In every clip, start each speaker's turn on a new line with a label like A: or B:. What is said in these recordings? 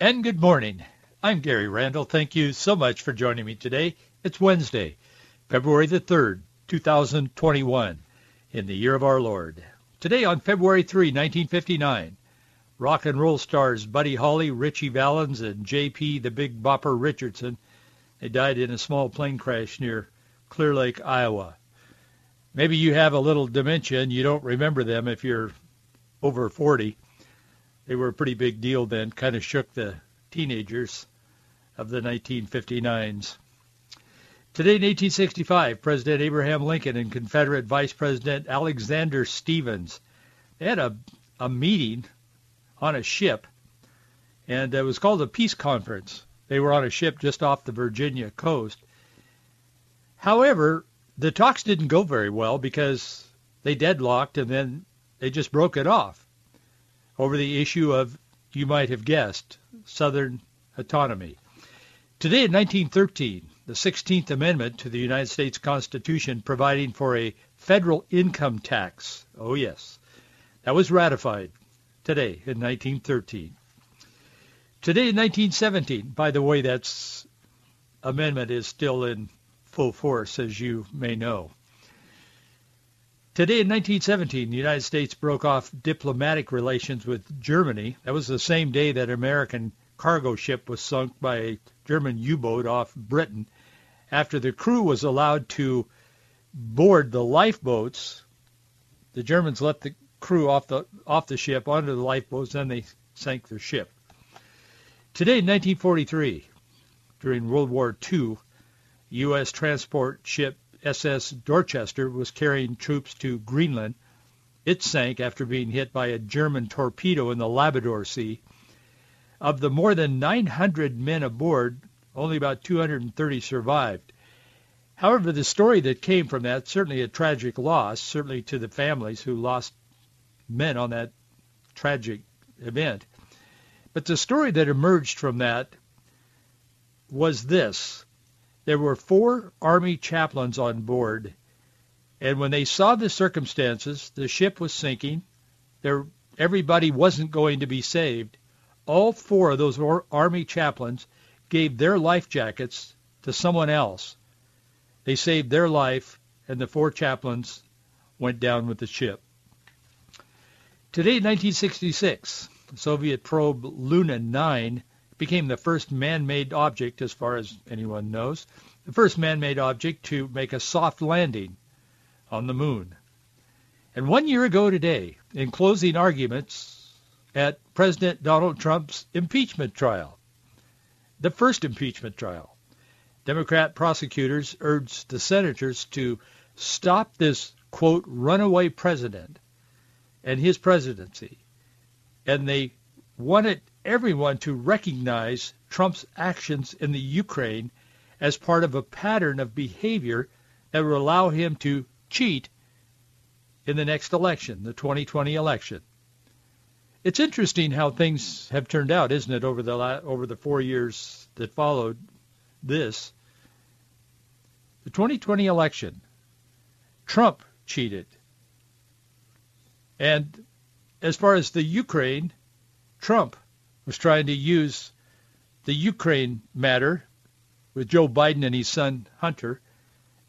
A: And good morning. I'm Gary Randall. Thank you so much for joining me today. It's Wednesday, February the 3rd, 2021, in the year of our Lord. Today on February 3, 1959, rock and roll stars Buddy Holly, Ritchie Valens, and J.P. the Big Bopper Richardson, they died in a small plane crash near Clear Lake, Iowa. Maybe you have a little dementia and you don't remember them if you're over 40 they were a pretty big deal then, kind of shook the teenagers of the 1959s. Today in 1865, President Abraham Lincoln and Confederate Vice President Alexander Stephens they had a, a meeting on a ship, and it was called a peace conference. They were on a ship just off the Virginia coast. However, the talks didn't go very well because they deadlocked and then they just broke it off over the issue of, you might have guessed, Southern autonomy. Today in 1913, the 16th Amendment to the United States Constitution providing for a federal income tax. Oh, yes. That was ratified today in 1913. Today in 1917, by the way, that amendment is still in full force, as you may know. Today in 1917, the United States broke off diplomatic relations with Germany. That was the same day that an American cargo ship was sunk by a German U-boat off Britain after the crew was allowed to board the lifeboats. The Germans let the crew off the off the ship onto the lifeboats, then they sank their ship. Today in 1943, during World War II, U.S. transport ship SS Dorchester was carrying troops to Greenland. It sank after being hit by a German torpedo in the Labrador Sea. Of the more than 900 men aboard, only about 230 survived. However, the story that came from that, certainly a tragic loss, certainly to the families who lost men on that tragic event. But the story that emerged from that was this. There were four Army chaplains on board, and when they saw the circumstances, the ship was sinking, there, everybody wasn't going to be saved, all four of those Army chaplains gave their life jackets to someone else. They saved their life, and the four chaplains went down with the ship. Today, 1966, the Soviet probe Luna 9 became the first man-made object, as far as anyone knows, the first man-made object to make a soft landing on the moon. And one year ago today, in closing arguments at President Donald Trump's impeachment trial, the first impeachment trial, Democrat prosecutors urged the senators to stop this, quote, runaway president and his presidency. And they wanted everyone to recognize Trump's actions in the Ukraine as part of a pattern of behavior that will allow him to cheat in the next election, the 2020 election. It's interesting how things have turned out, isn't it, over the la- over the 4 years that followed this. The 2020 election, Trump cheated. And as far as the Ukraine, Trump was trying to use the Ukraine matter with Joe Biden and his son Hunter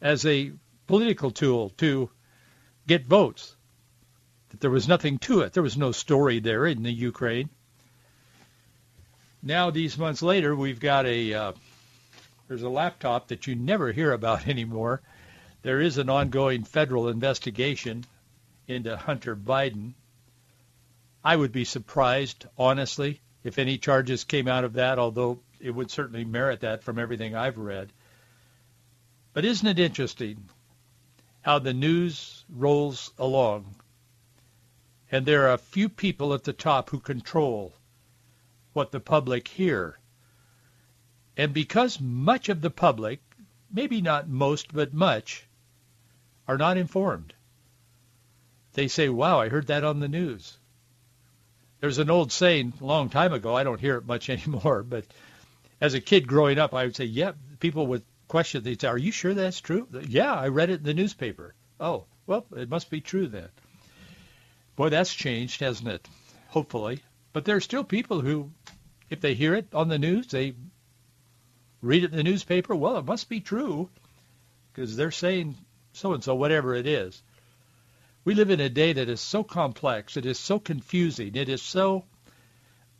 A: as a political tool to get votes. That there was nothing to it. There was no story there in the Ukraine. Now, these months later, we've got a uh, there's a laptop that you never hear about anymore. There is an ongoing federal investigation into Hunter Biden. I would be surprised, honestly, if any charges came out of that, although it would certainly merit that from everything I've read. But isn't it interesting how the news rolls along and there are a few people at the top who control what the public hear. And because much of the public, maybe not most, but much, are not informed, they say, wow, I heard that on the news. There's an old saying a long time ago, I don't hear it much anymore, but as a kid growing up, I would say, yeah, people would question, they'd say, are you sure that's true? Yeah, I read it in the newspaper. Oh, well, it must be true then. Boy, that's changed, hasn't it? Hopefully. But there are still people who, if they hear it on the news, they read it in the newspaper. Well, it must be true because they're saying so-and-so, whatever it is. We live in a day that is so complex. It is so confusing. It is so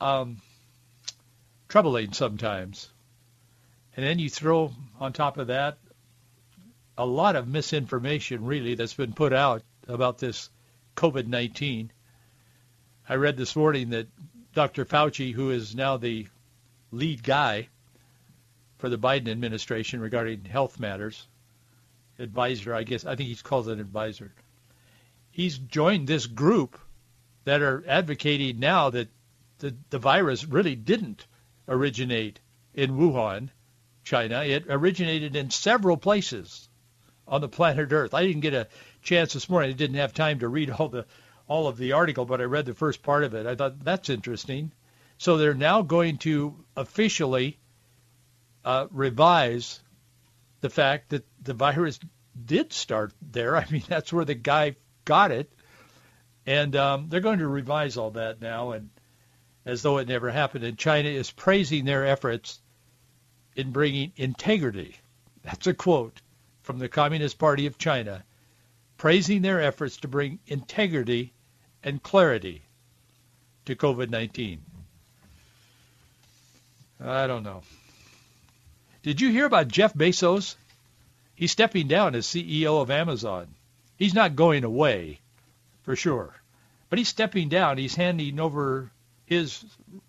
A: um, troubling sometimes. And then you throw on top of that a lot of misinformation, really, that's been put out about this COVID-19. I read this morning that Dr. Fauci, who is now the lead guy for the Biden administration regarding health matters, advisor, I guess, I think he's called an advisor. He's joined this group that are advocating now that the, the virus really didn't originate in Wuhan, China. It originated in several places on the planet Earth. I didn't get a chance this morning. I didn't have time to read all the all of the article, but I read the first part of it. I thought that's interesting. So they're now going to officially uh, revise the fact that the virus did start there. I mean, that's where the guy got it, and um, they're going to revise all that now, and as though it never happened. And China is praising their efforts in bringing integrity. That's a quote from the Communist Party of China, praising their efforts to bring integrity and clarity to COVID-19. I don't know. Did you hear about Jeff Bezos? He's stepping down as CEO of Amazon. He's not going away, for sure. But he's stepping down. He's handing over his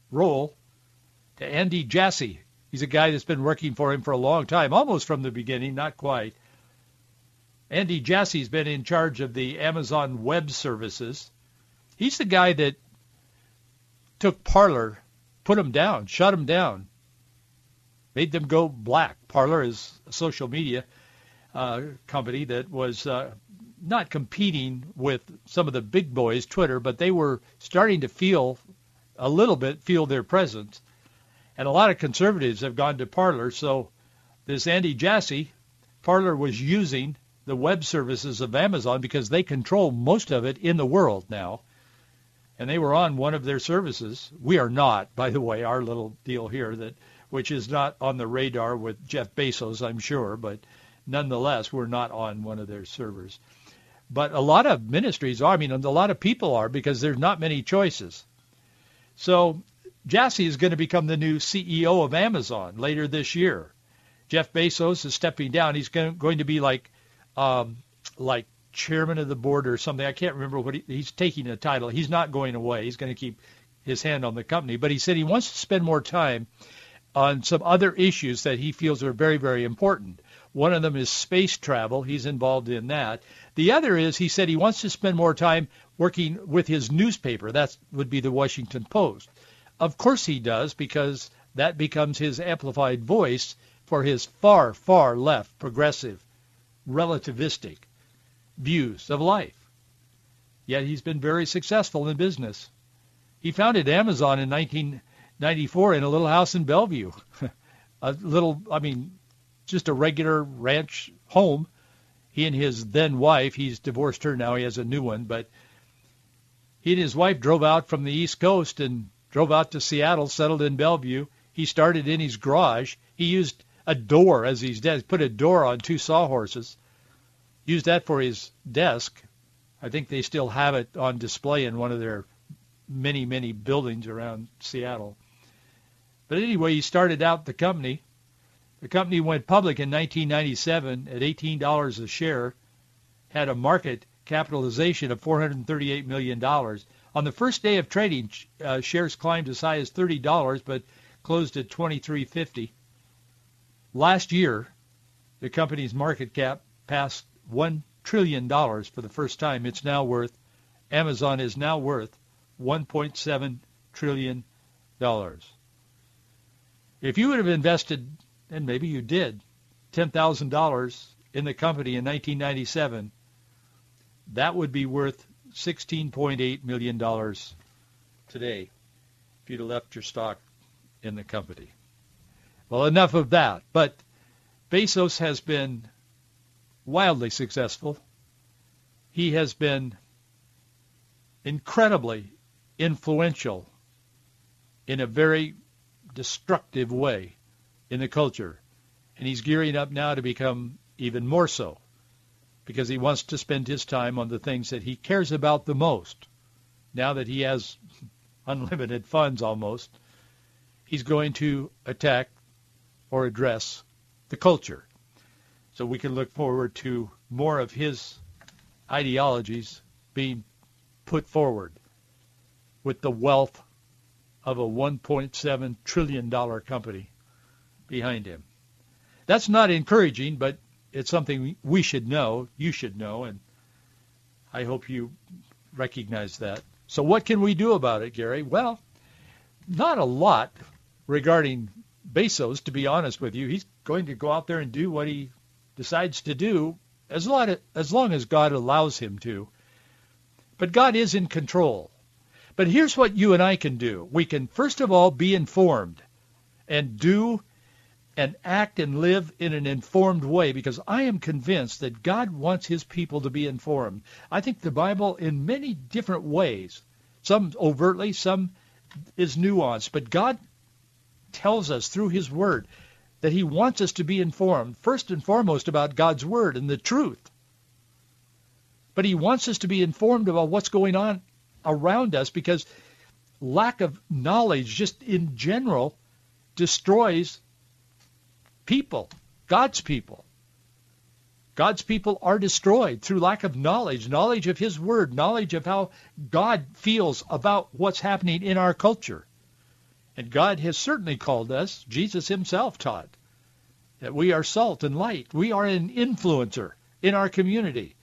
A: role to Andy Jassy. He's a guy that's been working for him for a long time, almost from the beginning, not quite. Andy Jassy's been in charge of the Amazon Web Services. He's the guy that took Parler, put them down, shut them down, made them go black. Parler is a social media uh, company that was uh, not competing with some of the big boys, Twitter, but they were starting to feel a little bit feel their presence. And a lot of conservatives have gone to Parler. So this Andy Jassy, Parler was using the web services of Amazon because they control most of it in the world now. And they were on one of their services. We are not, by the way, our little deal here that which is not on the radar with Jeff Bezos, I'm sure, but nonetheless, we're not on one of their servers. But a lot of ministries are, I mean, a lot of people are because there's not many choices. So Jassy is going to become the new CEO of Amazon later this year. Jeff Bezos is stepping down. He's going to be like, um, like chairman of the board or something. I can't remember what he, he's taking the title. He's not going away. He's going to keep his hand on the company. But he said he wants to spend more time on some other issues that he feels are very, very important. One of them is space travel. He's involved in that. The other is he said he wants to spend more time working with his newspaper. That would be the Washington Post. Of course he does because that becomes his amplified voice for his far, far left, progressive, relativistic views of life. Yet he's been very successful in business. He founded Amazon in 1994 in a little house in Bellevue. a little, I mean, just a regular ranch home. He and his then wife, he's divorced her now, he has a new one, but he and his wife drove out from the East Coast and drove out to Seattle, settled in Bellevue. He started in his garage. He used a door as his desk, put a door on two sawhorses, used that for his desk. I think they still have it on display in one of their many, many buildings around Seattle. But anyway, he started out the company. The company went public in 1997 at $18 a share, had a market capitalization of $438 million. On the first day of trading, uh, shares climbed as high as $30, but closed at 23.50. Last year, the company's market cap passed $1 trillion for the first time. It's now worth, Amazon is now worth $1.7 trillion If you would have invested, and maybe you did, $10,000 in the company in 1997, that would be worth $16.8 million today if you'd have left your stock in the company. Well, enough of that. But Bezos has been wildly successful. He has been incredibly influential in a very destructive way in the culture. And he's gearing up now to become even more so because he wants to spend his time on the things that he cares about the most. Now that he has unlimited funds almost, he's going to attack or address the culture. So we can look forward to more of his ideologies being put forward with the wealth of a $1.7 trillion company behind him. That's not encouraging, but it's something we should know, you should know, and I hope you recognize that. So what can we do about it, Gary? Well, not a lot regarding Bezos, to be honest with you. He's going to go out there and do what he decides to do as long as, long as God allows him to. But God is in control. But here's what you and I can do. We can, first of all, be informed and do and act and live in an informed way because I am convinced that God wants his people to be informed. I think the Bible in many different ways, some overtly, some is nuanced, but God tells us through his word that he wants us to be informed first and foremost about God's word and the truth. But he wants us to be informed about what's going on around us because lack of knowledge just in general destroys people, God's people. God's people are destroyed through lack of knowledge, knowledge of his word, knowledge of how God feels about what's happening in our culture. And God has certainly called us, Jesus himself taught, that we are salt and light. We are an influencer in our community.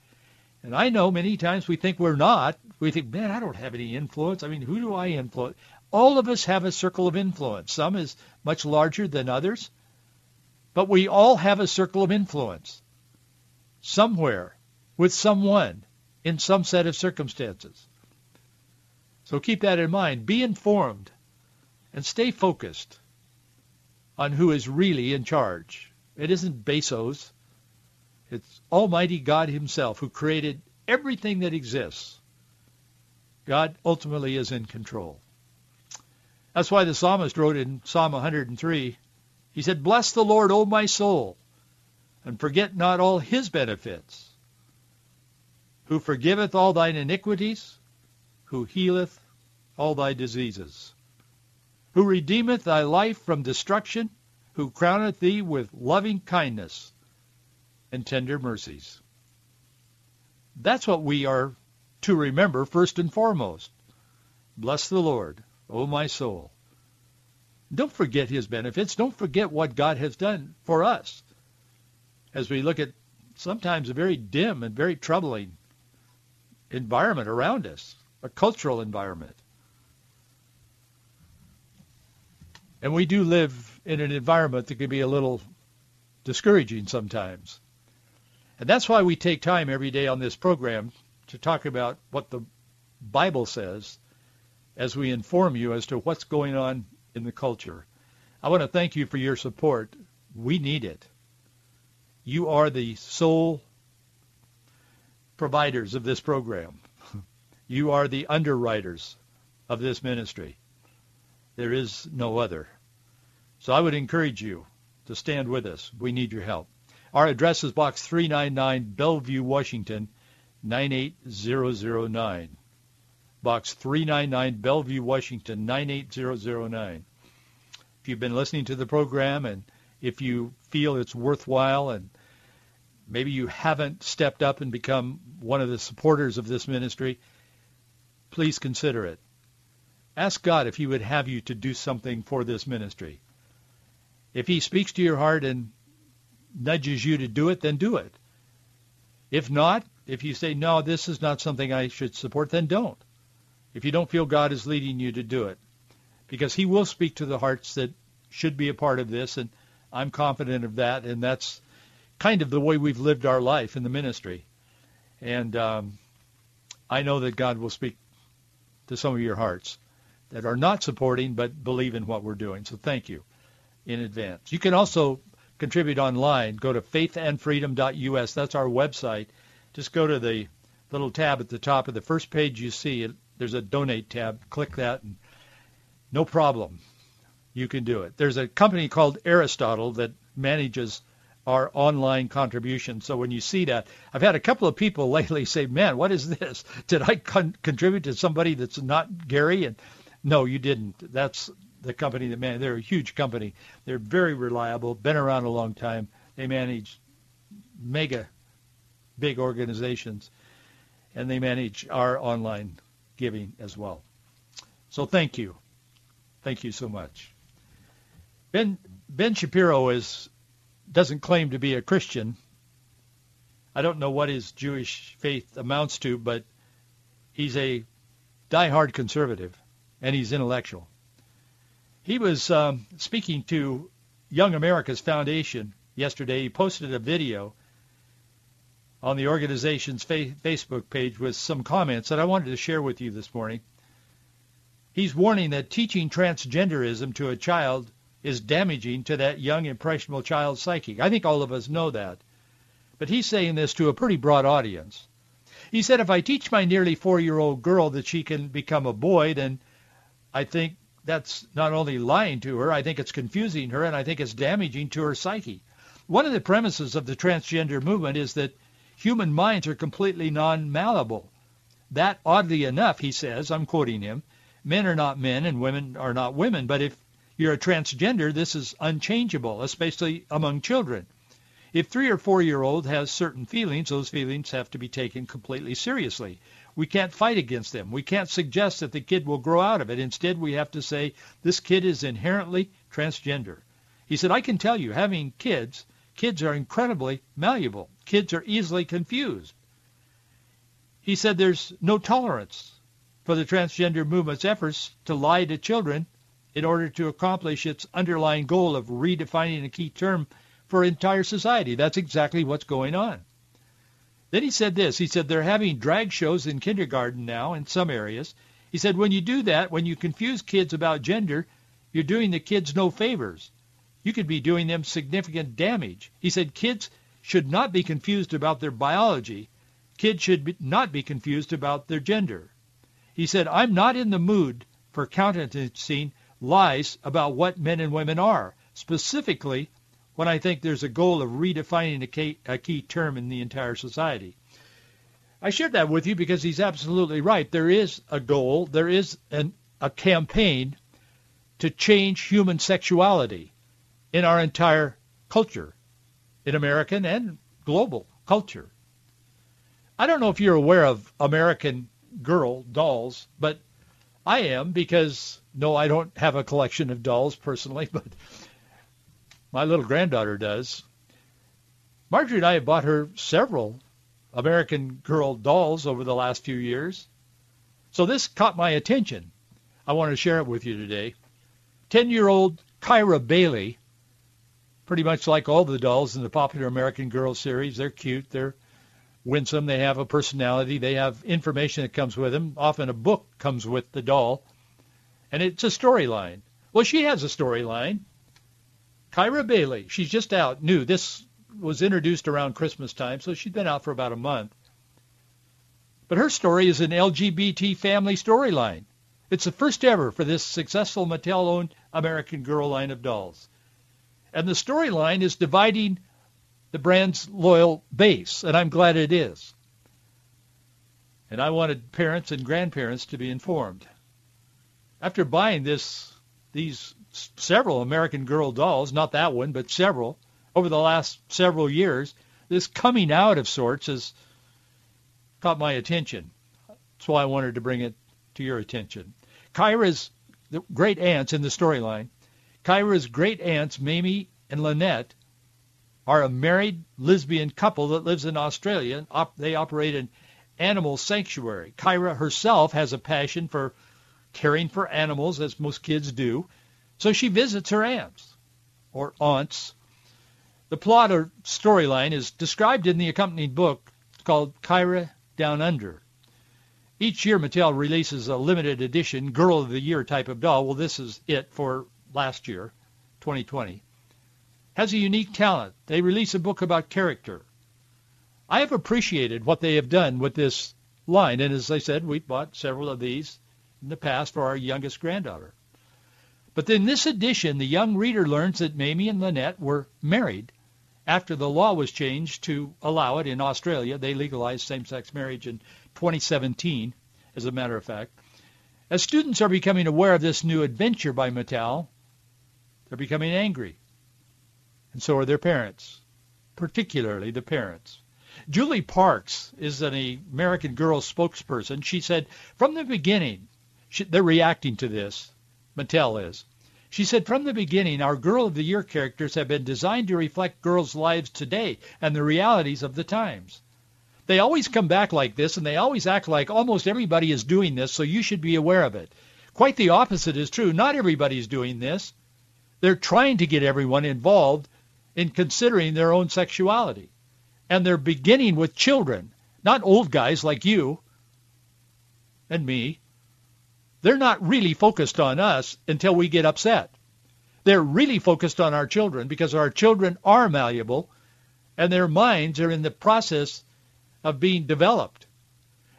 A: And I know many times we think we're not. We think, man, I don't have any influence. I mean, who do I influence? All of us have a circle of influence. Some is much larger than others. But we all have a circle of influence somewhere with someone in some set of circumstances. So keep that in mind. Be informed and stay focused on who is really in charge. It isn't Bezos. It's Almighty God himself who created everything that exists. God ultimately is in control. That's why the psalmist wrote in Psalm 103, he said, Bless the Lord, O my soul, and forget not all his benefits, who forgiveth all thine iniquities, who healeth all thy diseases, who redeemeth thy life from destruction, who crowneth thee with loving kindness and tender mercies. That's what we are to remember first and foremost. Bless the Lord, O my soul. Don't forget his benefits. Don't forget what God has done for us as we look at sometimes a very dim and very troubling environment around us, a cultural environment. And we do live in an environment that can be a little discouraging sometimes. And that's why we take time every day on this program to talk about what the Bible says as we inform you as to what's going on in the culture. I want to thank you for your support. We need it. You are the sole providers of this program. You are the underwriters of this ministry. There is no other. So I would encourage you to stand with us. We need your help. Our address is Box 399, Bellevue, Washington, 98009. Box 399, Bellevue, Washington, 98009. If you've been listening to the program and if you feel it's worthwhile and maybe you haven't stepped up and become one of the supporters of this ministry, please consider it. Ask God if he would have you to do something for this ministry. If he speaks to your heart and nudges you to do it, then do it. If not, if you say, no, this is not something I should support, then don't. If you don't feel God is leading you to do it. because he will speak to the hearts that should be a part of this, and I'm confident of that, and that's kind of the way we've lived our life in the ministry. And um, I know that God will speak to some of your hearts that are not supporting but believe in what we're doing. So thank you in advance. You can also contribute online. Go to faithandfreedom.us. That's our website. Just go to the little tab at the top of the first page you see. There's a donate tab. Click that and no problem. You can do it. There's a company called Aristotle that manages our online contribution. So when you see that, I've had a couple of people lately say, "Man, what is this? Did I con- contribute to somebody that's not Gary?" And no, you didn't. That's the company that man. They're a huge company. They're very reliable. Been around a long time. They manage mega big organizations, and they manage our online giving as well. So thank you, thank you so much. Ben Ben Shapiro is doesn't claim to be a Christian. I don't know what his Jewish faith amounts to, but he's a die-hard conservative, and he's intellectual. He was um, speaking to Young America's Foundation yesterday. He posted a video on the organization's fa- Facebook page with some comments that I wanted to share with you this morning. He's warning that teaching transgenderism to a child is damaging to that young, impressionable child's psyche. I think all of us know that. But he's saying this to a pretty broad audience. He said, if I teach my nearly four-year-old girl that she can become a boy, then I think that's not only lying to her, I think it's confusing her, and I think it's damaging to her psyche. One of the premises of the transgender movement is that human minds are completely non-malleable. That, oddly enough, he says, I'm quoting him, men are not men and women are not women, but if you're a transgender, this is unchangeable, especially among children. If three or four year old has certain feelings, those feelings have to be taken completely seriously. We can't fight against them. We can't suggest that the kid will grow out of it. Instead, we have to say this kid is inherently transgender. He said, I can tell you, having kids, kids are incredibly malleable. Kids are easily confused. He said there's no tolerance for the transgender movement's efforts to lie to children in order to accomplish its underlying goal of redefining a key term for entire society. That's exactly what's going on. Then he said this. He said they're having drag shows in kindergarten now in some areas. He said when you do that, when you confuse kids about gender, you're doing the kids no favors. You could be doing them significant damage. He said kids should not be confused about their biology. Kids should be, not be confused about their gender. He said, I'm not in the mood for countenancing lies about what men and women are, specifically when I think there's a goal of redefining a key, a key term in the entire society. I shared that with you because he's absolutely right. There is a goal, there is an, a campaign to change human sexuality in our entire culture, in American and global culture. I don't know if you're aware of American Girl dolls, but I am because no, I don't have a collection of dolls personally, but my little granddaughter does. Marjorie and I have bought her several American Girl dolls over the last few years. So this caught my attention. I want to share it with you today. Ten-year-old Kira Bailey, pretty much like all the dolls in the popular American Girl series. They're cute. They're winsome. They have a personality. They have information that comes with them. Often a book comes with the doll. And it's a storyline. Well, she has a storyline. Kira Bailey, she's just out, new. This was introduced around Christmas time, so she's been out for about a month. But her story is an LGBT family storyline. It's the first ever for this successful Mattel-owned American Girl line of dolls. And the storyline is dividing the brand's loyal base, and I'm glad it is. And I wanted parents and grandparents to be informed. After buying this, these several American Girl dolls, not that one, but several, over the last several years, this coming out of sorts has caught my attention. That's why I wanted to bring it to your attention. Kira's the great aunts in the storyline, Kira's great aunts, Mamie and Lynette, are a married lesbian couple that lives in Australia. They operate an animal sanctuary. Kira herself has a passion for caring for animals, as most kids do. So she visits her aunts, or aunts. The plot or storyline is described in the accompanying book called Kira Down Under. Each year, Mattel releases a limited edition Girl of the Year type of doll. Well, this is it for last year, 2020. Has a unique talent. They release a book about character. I have appreciated what they have done with this line, and as I said, we bought several of these in the past for our youngest granddaughter. But in this edition, the young reader learns that Mamie and Lynette were married after the law was changed to allow it in Australia. They legalized same-sex marriage in 2017, as a matter of fact. As students are becoming aware of this new adventure by Mattel, they're becoming angry. And so are their parents, particularly the parents. Julie Parks is an American Girl spokesperson. She said, from the beginning, she, they're reacting to this, Mattel is. She said, from the beginning, our Girl of the Year characters have been designed to reflect girls' lives today and the realities of the times. They always come back like this, and they always act like almost everybody is doing this, so you should be aware of it. Quite the opposite is true. Not everybody's doing this. They're trying to get everyone involved in considering their own sexuality. And they're beginning with children, not old guys like you and me. They're not really focused on us until we get upset. They're really focused on our children because our children are malleable and their minds are in the process of being developed.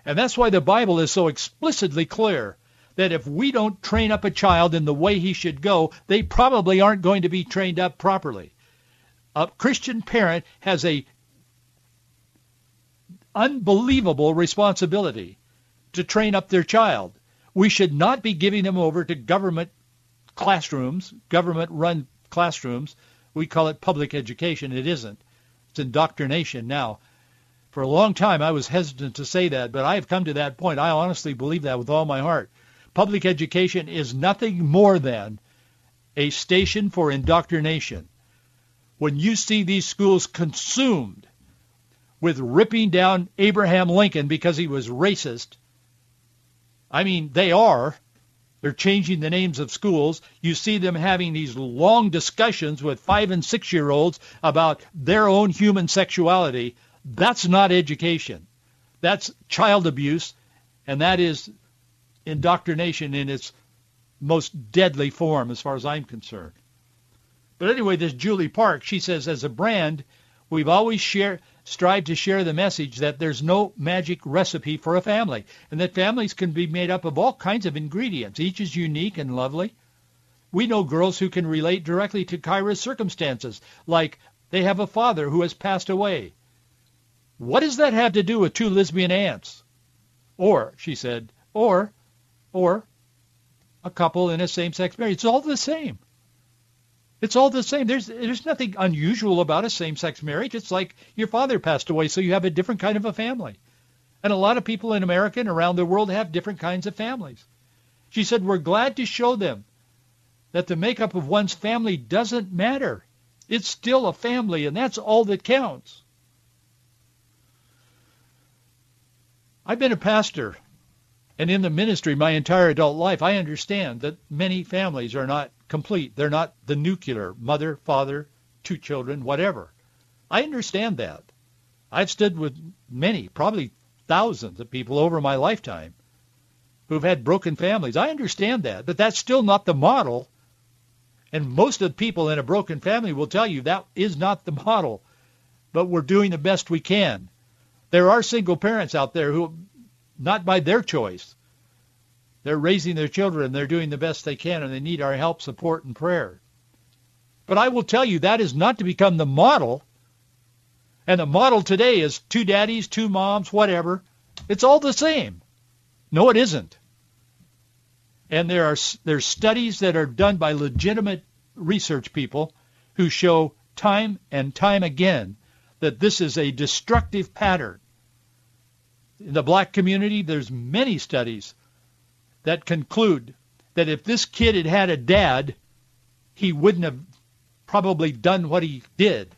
A: And that's why the Bible is so explicitly clear that if we don't train up a child in the way he should go, they probably aren't going to be trained up properly. A Christian parent has a unbelievable responsibility to train up their child. We should not be giving them over to government classrooms, government-run classrooms. We call it public education. It isn't. It's indoctrination now. For a long time, I was hesitant to say that, but I have come to that point. I honestly believe that with all my heart. Public education is nothing more than a station for indoctrination. When you see these schools consumed with ripping down Abraham Lincoln because he was racist, I mean, they are. They're changing the names of schools. You see them having these long discussions with five and six year olds about their own human sexuality. That's not education. That's child abuse, and that is indoctrination in its most deadly form as far as I'm concerned. But anyway, this Julie Park, she says, as a brand, we've always share, strived to share the message that there's no magic recipe for a family, and that families can be made up of all kinds of ingredients. Each is unique and lovely. We know girls who can relate directly to Kira's circumstances, like they have a father who has passed away, what does that have to do with two lesbian aunts? Or, she said, or, or a couple in a same-sex marriage. It's all the same. It's all the same. There's there's nothing unusual about a same-sex marriage. It's like your father passed away, so you have a different kind of a family. And a lot of people in America and around the world have different kinds of families. She said, we're glad to show them that the makeup of one's family doesn't matter. It's still a family, and that's all that counts. I've been a pastor and in the ministry my entire adult life. I understand that many families are not complete. They're not the nuclear mother, father, two children, whatever. I understand that. I've stood with many, probably thousands of people over my lifetime who've had broken families. I understand that, but that's still not the model. And most of the people in a broken family will tell you that is not the model, but we're doing the best we can. There are single parents out there who, not by their choice, they're raising their children. They're doing the best they can, and they need our help, support, and prayer. But I will tell you that is not to become the model. And the model today is two daddies, two moms, whatever. It's all the same. No, it isn't. And there are there's studies that are done by legitimate research people who show time and time again that this is a destructive pattern. In the black community, there's many studies that conclude that if this kid had had a dad, he wouldn't have probably done what he did.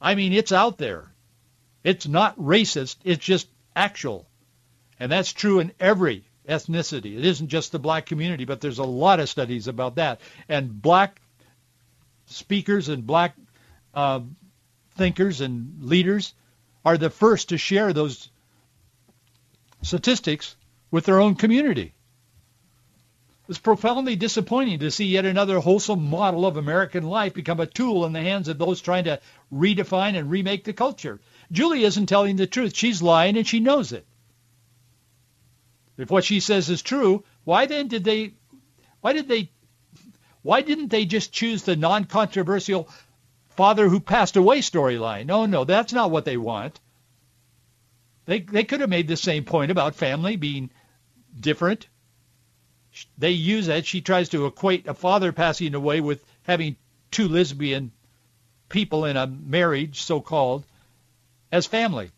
A: I mean, it's out there. It's not racist. It's just actual. And that's true in every ethnicity. It isn't just the black community, but there's a lot of studies about that. And black speakers and black uh, thinkers and leaders are the first to share those statistics with their own community. It's profoundly disappointing to see yet another wholesome model of American life become a tool in the hands of those trying to redefine and remake the culture. Julie isn't telling the truth. She's lying and she knows it. If what she says is true, why then did they why did they why didn't they just choose the non-controversial father who passed away storyline? No, no, that's not what they want. They they could have made the same point about family being different. They use that. She tries to equate a father passing away with having two lesbian people in a marriage, so-called, as family.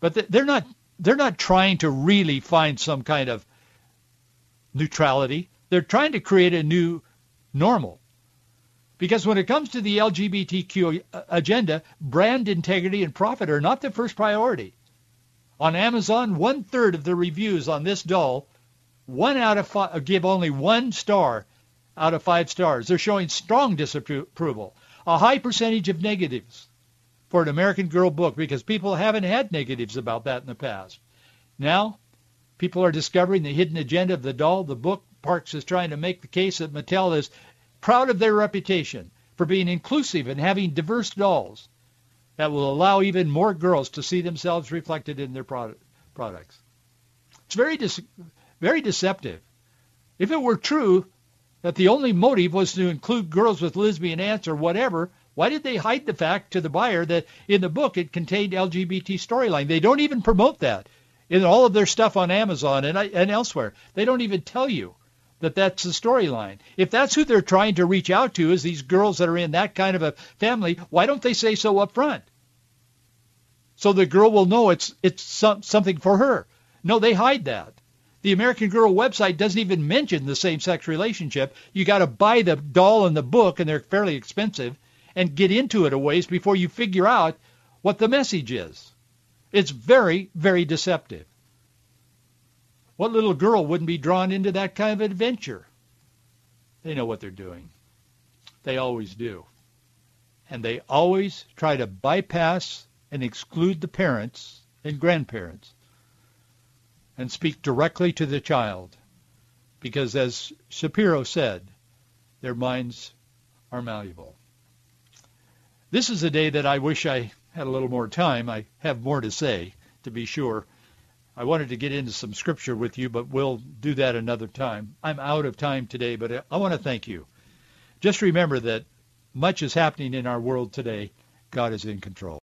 A: But they're not they're not trying to really find some kind of neutrality. They're trying to create a new normal. Because when it comes to the LGBTQ uh, agenda, brand integrity and profit are not the first priority. On Amazon, one third of the reviews on this doll, one out of five, give only one star out of five stars. They're showing strong disapproval. A high percentage of negatives for an American Girl book because people haven't had negatives about that in the past. Now, people are discovering the hidden agenda of the doll. The book Parks is trying to make the case that Mattel is proud of their reputation for being inclusive and having diverse dolls that will allow even more girls to see themselves reflected in their product, products. It's very, de- very deceptive. If it were true that the only motive was to include girls with lesbian aunts or whatever, why did they hide the fact to the buyer that in the book it contained LGBT storyline? They don't even promote that in all of their stuff on Amazon and, and elsewhere. They don't even tell you that that's the storyline. If that's who they're trying to reach out to is these girls that are in that kind of a family, why don't they say so up front? So the girl will know it's it's some, something for her. No, they hide that. The American Girl website doesn't even mention the same-sex relationship. You got to buy the doll and the book, and they're fairly expensive, and get into it a ways before you figure out what the message is. It's very, very deceptive. What little girl wouldn't be drawn into that kind of adventure? They know what they're doing. They always do. And they always try to bypass and exclude the parents and grandparents and speak directly to the child. Because as Shapiro said, their minds are malleable. This is a day that I wish I had a little more time. I have more to say, to be sure. I wanted to get into some scripture with you, but we'll do that another time. I'm out of time today, but I want to thank you. Just remember that much is happening in our world today. God is in control.